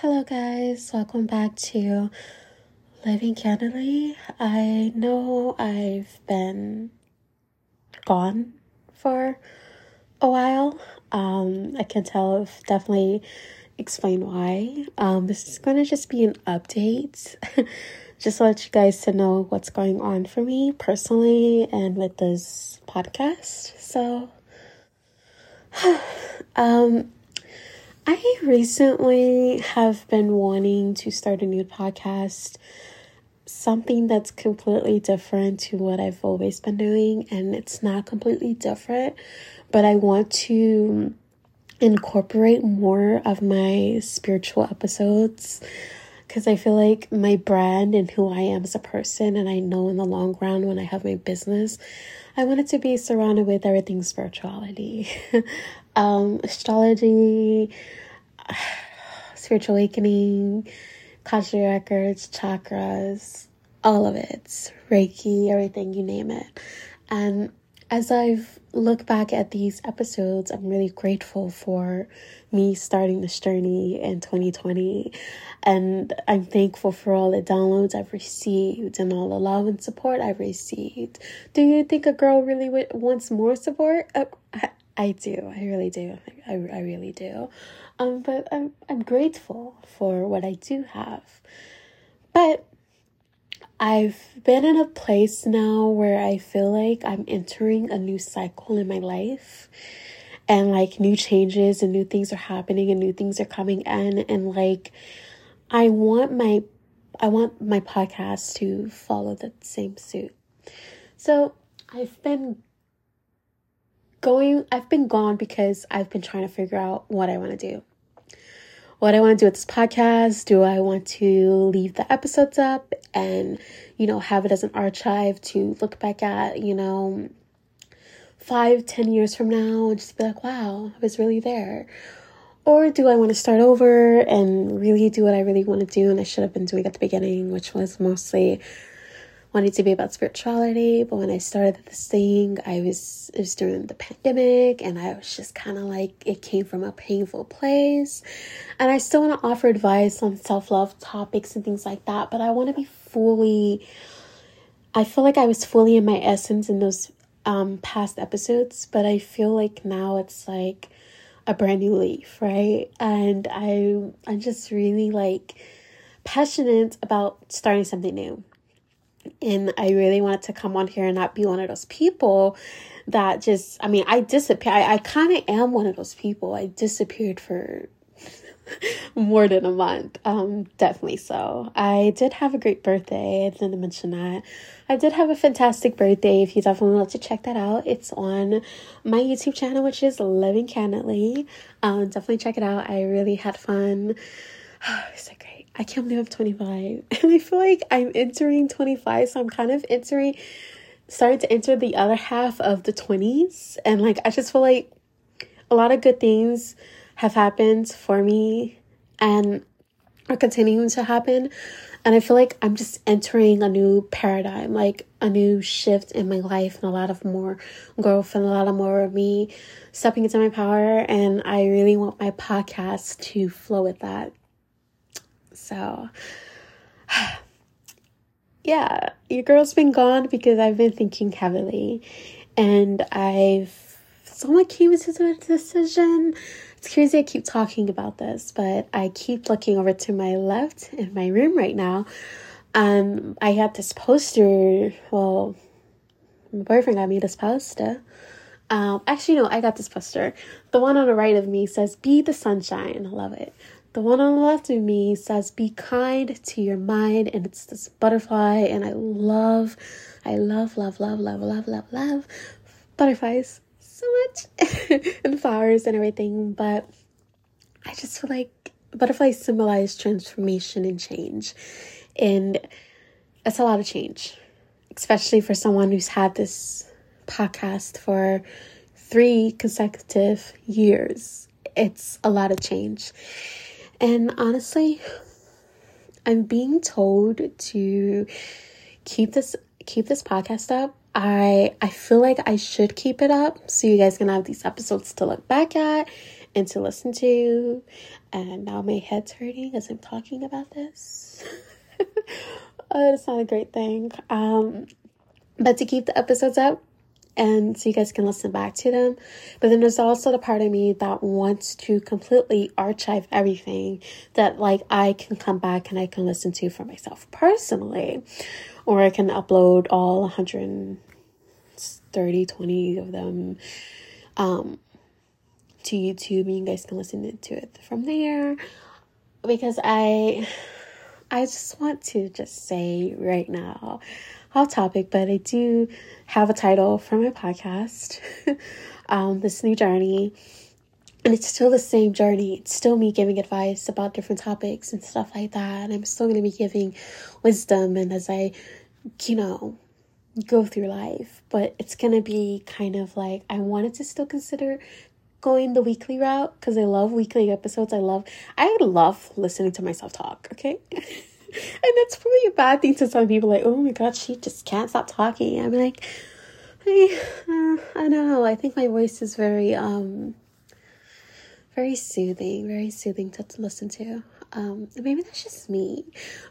Hello, guys. Welcome back to Living Candidly. I know I've been gone for a while. Um, I can tell I've definitely explained why. Um, this is going to just be an update, just let you guys to know what's going on for me personally and with this podcast. So, um, I recently have been wanting to start a new podcast, something that's completely different to what I've always been doing, and it's not completely different, but I want to incorporate more of my spiritual episodes because I feel like my brand and who I am as a person, and I know in the long run when I have my business, I wanted to be surrounded with everything spirituality, um, astrology, spiritual awakening, Akashic records, chakras, all of it, Reiki, everything, you name it. And as I've looked back at these episodes, I'm really grateful for me starting this journey in 2020. And I'm thankful for all the downloads I've received and all the love and support I've received. Do you think a girl really wants more support? Uh, I, I do. I really do. I, I really do. Um, but I'm, I'm grateful for what I do have. But I've been in a place now where I feel like I'm entering a new cycle in my life. And like new changes and new things are happening and new things are coming in. And like I want my I want my podcast to follow the same suit. So, I've been going I've been gone because I've been trying to figure out what I want to do what I want to do with this podcast. Do I want to leave the episodes up and, you know, have it as an archive to look back at, you know, five, ten years from now and just be like, wow, I was really there? Or do I want to start over and really do what I really want to do and I should have been doing at the beginning, which was mostly wanted to be about spirituality, but when I started this thing, I was it was during the pandemic and I was just kind of like it came from a painful place. And I still want to offer advice on self-love topics and things like that, but I want to be fully I feel like I was fully in my essence in those um past episodes, but I feel like now it's like a brand new leaf, right? And I I'm just really like passionate about starting something new and I really wanted to come on here and not be one of those people that just, I mean, I disappear. I, I kind of am one of those people. I disappeared for more than a month. Um, definitely so. I did have a great birthday. I didn't mention that. I did have a fantastic birthday. If you definitely want to check that out, it's on my YouTube channel, which is Living Candidly. Um, definitely check it out. I really had fun. So like I can't believe I'm 25. And I feel like I'm entering 25, so I'm kind of entering, starting to enter the other half of the 20s. And like, I just feel like a lot of good things have happened for me and are continuing to happen. And I feel like I'm just entering a new paradigm, like a new shift in my life, and a lot of more growth and a lot of more of me stepping into my power. And I really want my podcast to flow with that. So, yeah, your girl's been gone because I've been thinking heavily and I've somewhat came into the decision. It's crazy I keep talking about this, but I keep looking over to my left in my room right now. Um, I had this poster. Well, my boyfriend got me this poster. Um, actually, no, I got this poster. The one on the right of me says, Be the sunshine. I love it. The one on the left of me says, Be kind to your mind, and it's this butterfly, and I love, I love, love, love, love, love, love, love butterflies so much, and flowers and everything. But I just feel like butterflies symbolize transformation and change, and it's a lot of change, especially for someone who's had this podcast for three consecutive years. It's a lot of change. And honestly, I'm being told to keep this keep this podcast up. I I feel like I should keep it up so you guys can have these episodes to look back at and to listen to. And now my head's hurting as I'm talking about this. oh, it's not a great thing. Um, but to keep the episodes up, and so you guys can listen back to them. But then there's also the part of me that wants to completely archive everything that like I can come back and I can listen to for myself personally, or I can upload all 130, 20 of them um, to YouTube and you guys can listen to it from there because I I just want to just say right now off topic, but I do have a title for my podcast, um, This New Journey. And it's still the same journey. It's still me giving advice about different topics and stuff like that. And I'm still going to be giving wisdom and as I, you know, go through life. But it's going to be kind of like I wanted to still consider going the weekly route because I love weekly episodes. I love I love listening to myself talk, okay? and that's probably a bad thing to some people like oh my god she just can't stop talking. I'm like I, uh, I don't know. I think my voice is very um very soothing very soothing to, to listen to. Um maybe that's just me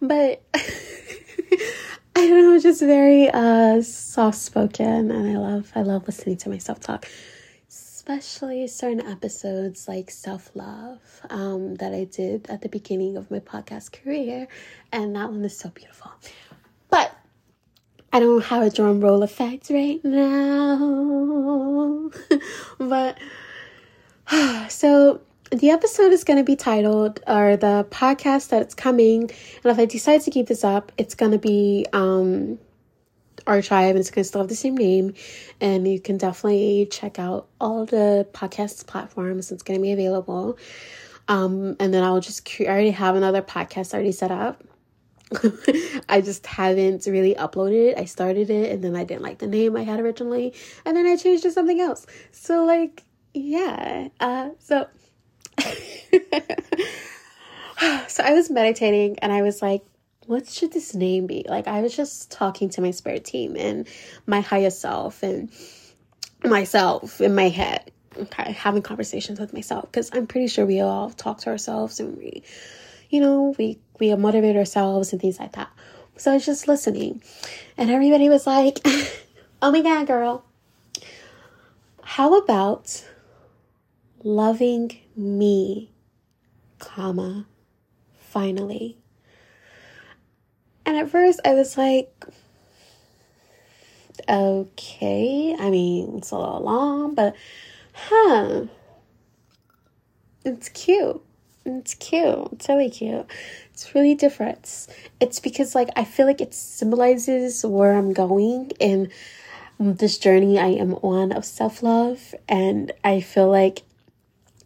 but i don't know just very uh soft spoken and i love i love listening to myself talk especially certain episodes like self love um, that I did at the beginning of my podcast career. And that one is so beautiful. But I don't have a drum roll effect right now. but so the episode is going to be titled, or the podcast that it's coming. And if I decide to keep this up, it's going to be um, archive it's going to still have the same name. And you can definitely check out all the podcast platforms. It's going to be available. Um, and then I'll just, I already have another podcast already set up. I just haven't really uploaded it. I started it and then I didn't like the name I had originally. And then I changed to something else. So, like, yeah. Uh, so. so I was meditating and I was like, what should this name be? Like, I was just talking to my spirit team and my higher self and myself in my head. Okay, having conversations with myself because I'm pretty sure we all talk to ourselves and we, you know, we we motivate ourselves and things like that. So I was just listening, and everybody was like, "Oh my god, girl, how about loving me, comma, finally?" And at first I was like, okay. I mean, it's a little long, but huh. It's cute. It's cute. It's really cute. It's really different. It's because, like, I feel like it symbolizes where I'm going in this journey I am on of self love. And I feel like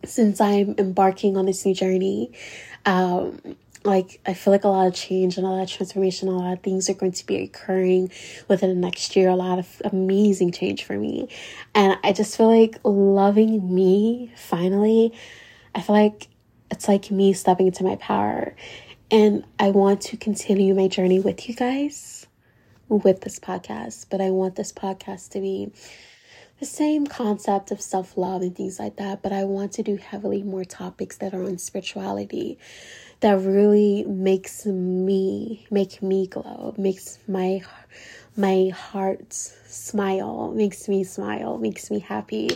since I'm embarking on this new journey, um, like I feel like a lot of change and a lot of transformation, a lot of things are going to be occurring within the next year. A lot of amazing change for me, and I just feel like loving me finally. I feel like it's like me stepping into my power, and I want to continue my journey with you guys with this podcast. But I want this podcast to be the same concept of self love and things like that, but I want to do heavily more topics that are on spirituality that really makes me make me glow, makes my my heart smile, makes me smile, makes me happy.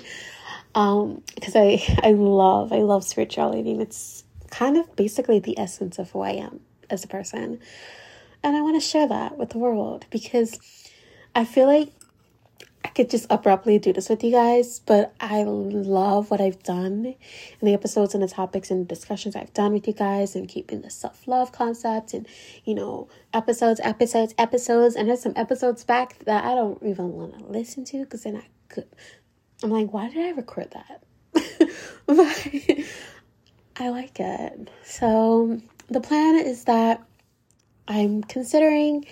Um, because I I love I love spirituality and it's kind of basically the essence of who I am as a person. And I want to share that with the world because I feel like could just abruptly do this with you guys, but I love what I've done in the episodes and the topics and discussions I've done with you guys and keeping the self love concept and, you know, episodes, episodes, episodes. And there's some episodes back that I don't even want to listen to because they're not good. I'm like, why did I record that? but I like it. So the plan is that I'm considering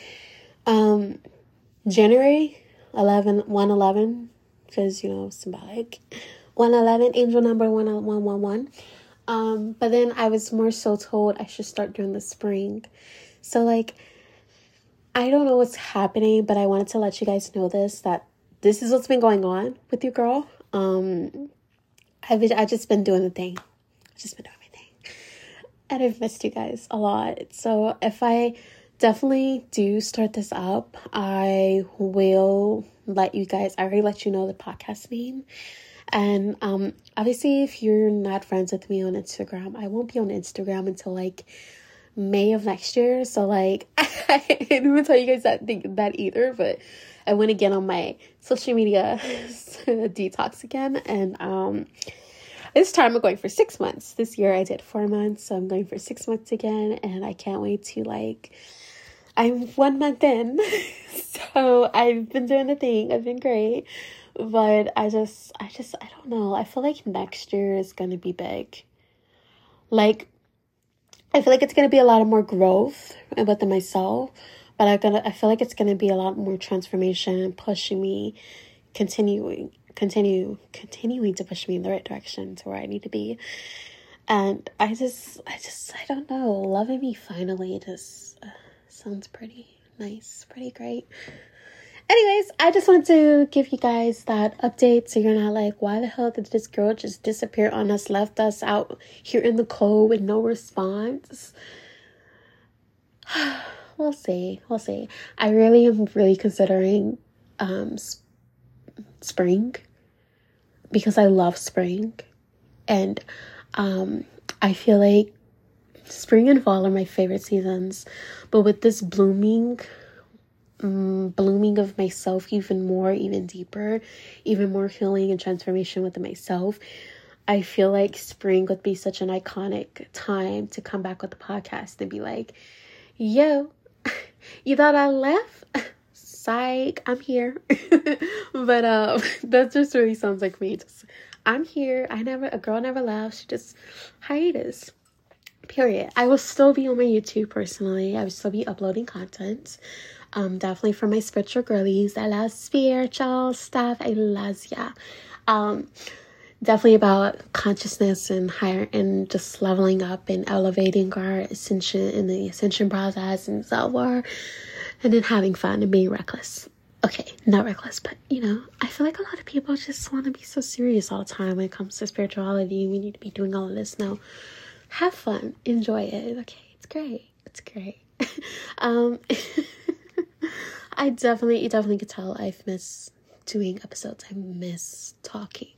um, January 11, 111, because, you know, symbolic. 111, angel number 111. Um, but then I was more so told I should start during the spring. So, like, I don't know what's happening, but I wanted to let you guys know this that this is what's been going on with your girl. Um, I've I just been doing the thing. I've just been doing my thing. And I've missed you guys a lot. So if I definitely do start this up, I will let you guys I already let you know the podcast name. And um obviously if you're not friends with me on Instagram, I won't be on Instagram until like May of next year. So like I didn't even tell you guys that that either, but I went again on my social media detox again and um this time I'm going for six months. This year I did four months, so I'm going for six months again, and I can't wait to like. I'm one month in, so I've been doing the thing. I've been great, but I just, I just, I don't know. I feel like next year is gonna be big. Like, I feel like it's gonna be a lot of more growth within myself, but I gonna, I feel like it's gonna be a lot more transformation, pushing me, continuing continue continuing to push me in the right direction to where I need to be. And I just I just I don't know, loving me finally just uh, sounds pretty nice, pretty great. Anyways, I just wanted to give you guys that update so you're not like, why the hell did this girl just disappear on us, left us out here in the cold with no response? we'll see. We'll see. I really am really considering um spring because I love spring and um, I feel like spring and fall are my favorite seasons but with this blooming um, blooming of myself even more even deeper even more healing and transformation within myself I feel like spring would be such an iconic time to come back with the podcast and be like yo you thought I left psych, I'm here. but um that just really sounds like me. Just I'm here. I never a girl never left. She just hiatus. Period. I will still be on my YouTube personally. I will still be uploading content. Um, definitely for my spiritual girlies. I love spiritual stuff. I love yeah. Um, definitely about consciousness and higher and just leveling up and elevating our ascension in the ascension process and so forth and then having fun and being reckless. Okay, not reckless, but you know, I feel like a lot of people just want to be so serious all the time when it comes to spirituality. We need to be doing all of this now. Have fun, enjoy it. Okay, it's great. It's great. um, I definitely, you definitely could tell I've missed doing episodes. I miss talking.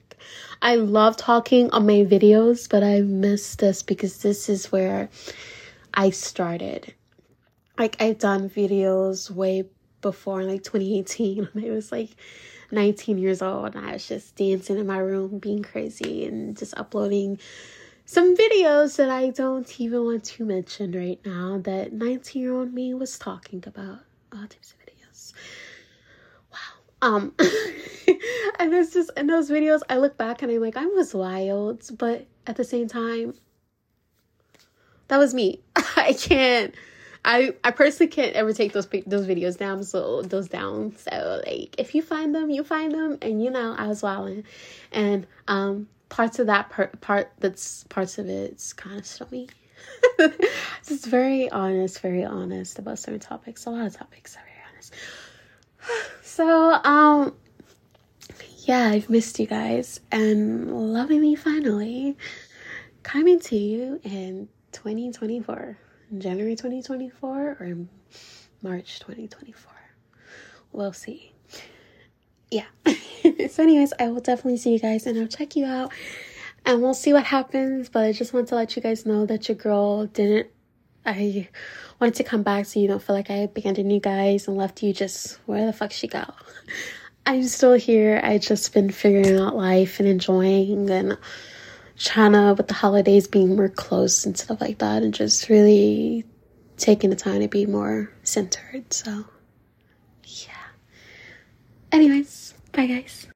I love talking on my videos, but I miss this because this is where I started like I've done videos way before like 2018 when I was like 19 years old and I was just dancing in my room being crazy and just uploading some videos that I don't even want to mention right now that 19 year old me was talking about all types of videos. Wow. Um and it's just in those videos I look back and I'm like I was wild, but at the same time that was me. I can't I I personally can't ever take those those videos down. So those down. So like, if you find them, you find them, and you know I was wilding, and um parts of that part part that's parts of it's kind of stormy. it's very honest, very honest about certain topics. A lot of topics are very honest. So um yeah, I've missed you guys and loving me finally coming to you in 2024. January 2024 or March 2024. We'll see. Yeah. so, anyways, I will definitely see you guys and I'll check you out and we'll see what happens. But I just want to let you guys know that your girl didn't. I wanted to come back so you don't feel like I abandoned you guys and left you just where the fuck she go. I'm still here. I just been figuring out life and enjoying and trying to with the holidays being more close and stuff like that and just really taking the time to be more centered so anyways bye guys